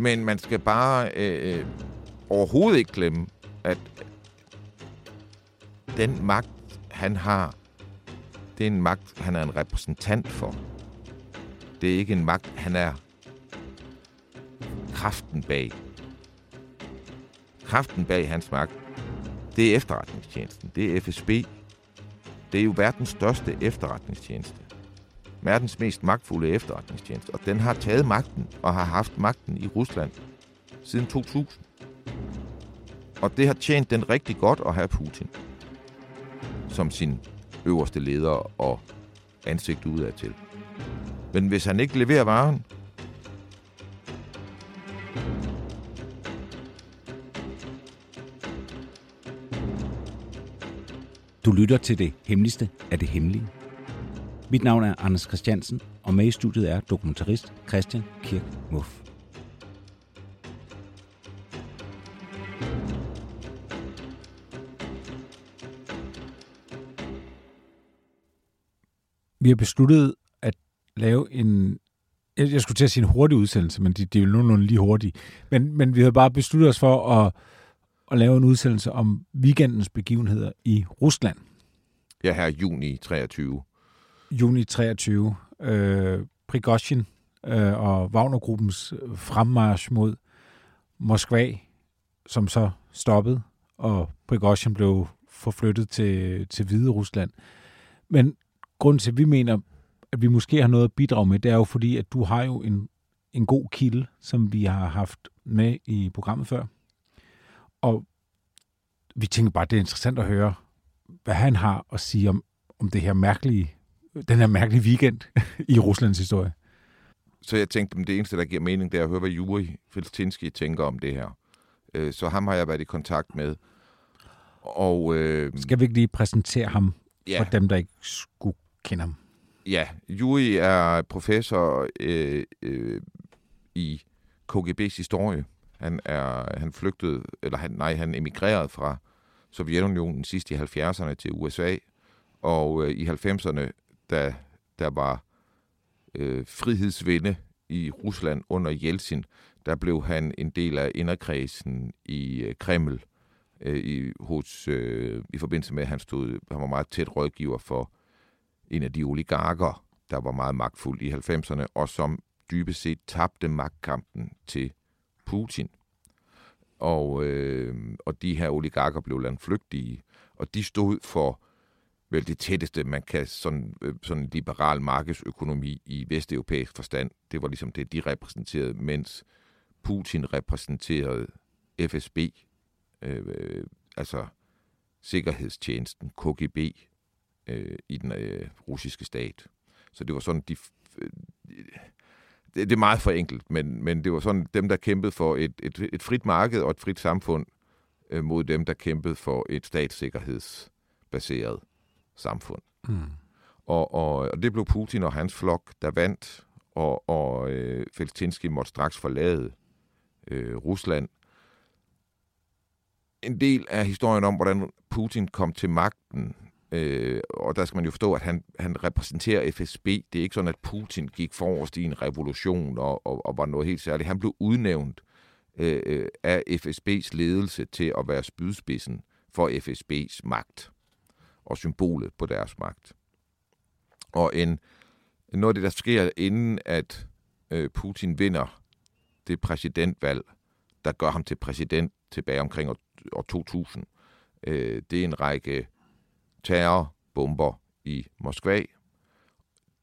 Men man skal bare øh, øh, overhovedet ikke glemme, at den magt, han har, det er en magt, han er en repræsentant for. Det er ikke en magt, han er kraften bag. Kraften bag hans magt, det er efterretningstjenesten. Det er FSB. Det er jo verdens største efterretningstjeneste verdens mest magtfulde efterretningstjeneste, og den har taget magten og har haft magten i Rusland siden 2000. Og det har tjent den rigtig godt at have Putin som sin øverste leder og ansigt udad til. Men hvis han ikke leverer varen, Du lytter til det hemmeligste af det hemmelige. Mit navn er Anders Christiansen, og med i studiet er dokumentarist Christian Kirk Muff. Vi har besluttet at lave en jeg skulle til at sige en hurtig udsendelse, men det de er jo nogenlunde lige hurtige. Men, men vi har bare besluttet os for at, at lave en udsendelse om weekendens begivenheder i Rusland. Ja, her juni 23 juni 23. Øh, Prigozhin øh, og Wagnergruppens øh, fremmarsch mod Moskva, som så stoppede, og Prigozhin blev forflyttet til, til Hvide Rusland. Men grunden til, at vi mener, at vi måske har noget at bidrage med, det er jo fordi, at du har jo en, en god kilde, som vi har haft med i programmet før. Og vi tænker bare, det er interessant at høre, hvad han har at sige om, om det her mærkelige den her mærkelige weekend i Ruslands historie. Så jeg tænkte, at det eneste, der giver mening, det er at høre, hvad Juri Feltinski tænker om det her. Øh, så ham har jeg været i kontakt med. Og, øh, Skal vi ikke lige præsentere ham ja. for dem, der ikke skulle kende ham? Ja, Juri er professor øh, øh, i KGB's historie. Han er han flygtede, eller han, nej, han emigrerede fra Sovjetunionen sidst i 70'erne til USA, og øh, i 90'erne da der var øh, frihedsvinde i Rusland under Jeltsin, der blev han en del af inderkredsen i øh, Kreml øh, i, hos, øh, i forbindelse med, at han, stod, han var meget tæt rådgiver for en af de oligarker, der var meget magtfuld i 90'erne, og som dybest set tabte magtkampen til Putin. Og, øh, og de her oligarker blev landflygtige, og de stod for vel det tætteste, man kan sådan, øh, sådan en liberal markedsøkonomi i vesteuropæisk forstand. Det var ligesom det, de repræsenterede, mens Putin repræsenterede FSB, øh, øh, altså Sikkerhedstjenesten, KGB, øh, i den øh, russiske stat. Så det var sådan, de... Øh, det, det er meget forenkelt, men, men det var sådan dem, der kæmpede for et, et, et frit marked og et frit samfund øh, mod dem, der kæmpede for et statssikkerhedsbaseret samfund. Mm. Og, og, og det blev Putin og hans flok, der vandt, og, og øh, Feltinski måtte straks forlade øh, Rusland. En del af historien om, hvordan Putin kom til magten, øh, og der skal man jo forstå, at han, han repræsenterer FSB. Det er ikke sådan, at Putin gik forrest i en revolution og, og, og var noget helt særligt. Han blev udnævnt øh, øh af FSB's ledelse til at være spydspidsen for FSB's magt og symbolet på deres magt. Og en, noget af det, der sker inden at øh, Putin vinder det præsidentvalg, der gør ham til præsident tilbage omkring år, år 2000, øh, det er en række terrorbomber i Moskva.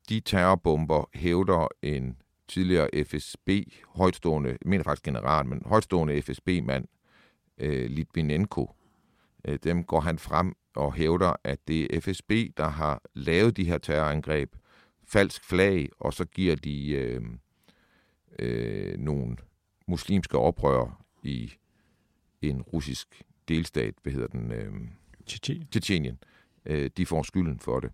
De terrorbomber hævder en tidligere FSB, højtstående, jeg mener faktisk general, men højtstående FSB-mand, øh, Litvinenko, øh, dem går han frem og hævder, at det er FSB, der har lavet de her terrorangreb, falsk flag, og så giver de øh, øh, nogle muslimske oprør i en russisk delstat, hvad hedder den? Øh, Tjetjenien. Øh, de får skylden for det.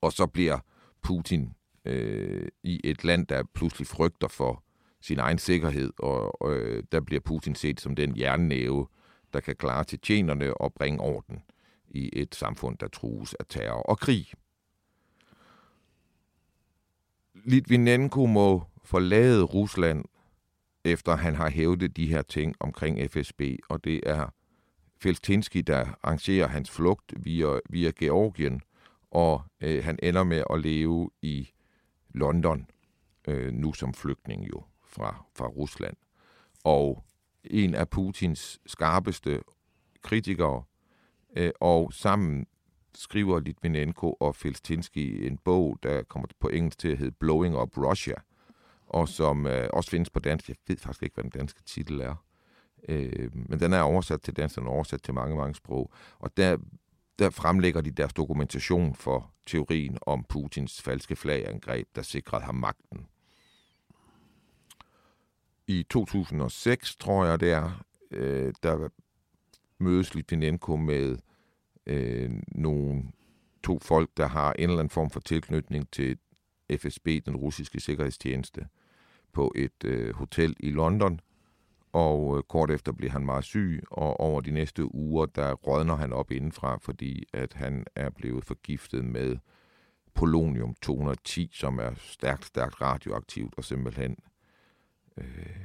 Og så bliver Putin øh, i et land, der pludselig frygter for sin egen sikkerhed, og, øh, der bliver Putin set som den jernnæve, der kan klare tjetjenerne og bringe orden i et samfund, der trues af terror og krig. Litvinenko må forlade Rusland, efter han har hævdet de her ting omkring FSB, og det er Feltinski, der arrangerer hans flugt via, via Georgien, og øh, han ender med at leve i London, øh, nu som flygtning jo fra, fra Rusland. Og en af Putins skarpeste kritikere, øh, og sammen skriver Litvinenko og Felstinski en bog, der kommer på engelsk til at hedde Blowing Up Russia, og som øh, også findes på dansk. Jeg ved faktisk ikke, hvad den danske titel er. Øh, men den er oversat til dansk, den er oversat til mange, mange sprog. Og der, der fremlægger de deres dokumentation for teorien om Putins falske flagangreb, der sikrede ham magten. I 2006, tror jeg det er, øh, der mødes Litvinenko med øh, nogle to folk, der har en eller anden form for tilknytning til FSB, den russiske sikkerhedstjeneste, på et øh, hotel i London, og øh, kort efter bliver han meget syg, og over de næste uger, der rådner han op indenfra, fordi at han er blevet forgiftet med polonium 210, som er stærkt, stærkt radioaktivt, og simpelthen øh,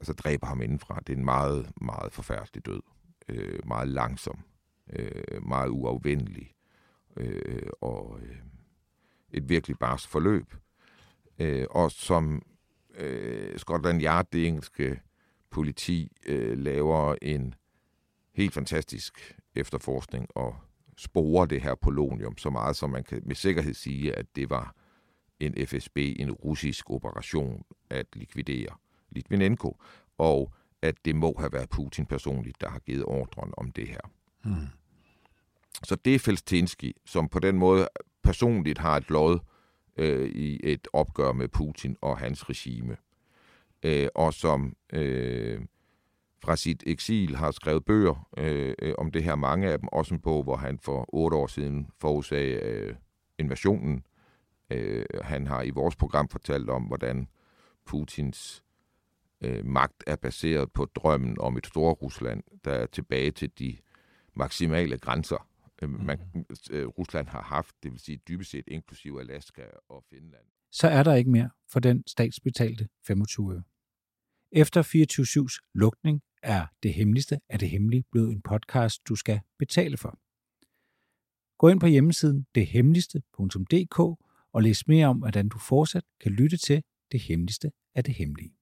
altså dræber ham indenfra. Det er en meget, meget forfærdelig død. Øh, meget langsom. Øh, meget uafvendelig. Øh, og øh, et virkelig bars forløb. Øh, og som øh, Scotland Yard, det engelske politi, øh, laver en helt fantastisk efterforskning og sporer det her polonium så meget, som man kan med sikkerhed sige, at det var en FSB, en russisk operation at likvidere Litvinenko, og at det må have været Putin personligt, der har givet ordren om det her. Hmm. Så det er Felstinski, som på den måde personligt har et lod øh, i et opgør med Putin og hans regime, øh, og som øh, fra sit eksil har skrevet bøger øh, om det her, mange af dem, også en bog, hvor han for otte år siden forudsagde øh, invasionen. Øh, han har i vores program fortalt om, hvordan Putins øh, magt er baseret på drømmen om et stort Rusland, der er tilbage til de maksimale grænser øh, man, mhm. øh, Rusland har haft, det vil sige dybest set inklusive Alaska og Finland. Så er der ikke mere for den statsbetalte 25 øre. Efter 24-7's lukning er Det Hemmeligste af det Hemmelige blevet en podcast, du skal betale for. Gå ind på hjemmesiden dethemmeligste.dk og læs mere om, hvordan du fortsat kan lytte til Det Hemmeligste af det Hemmelige.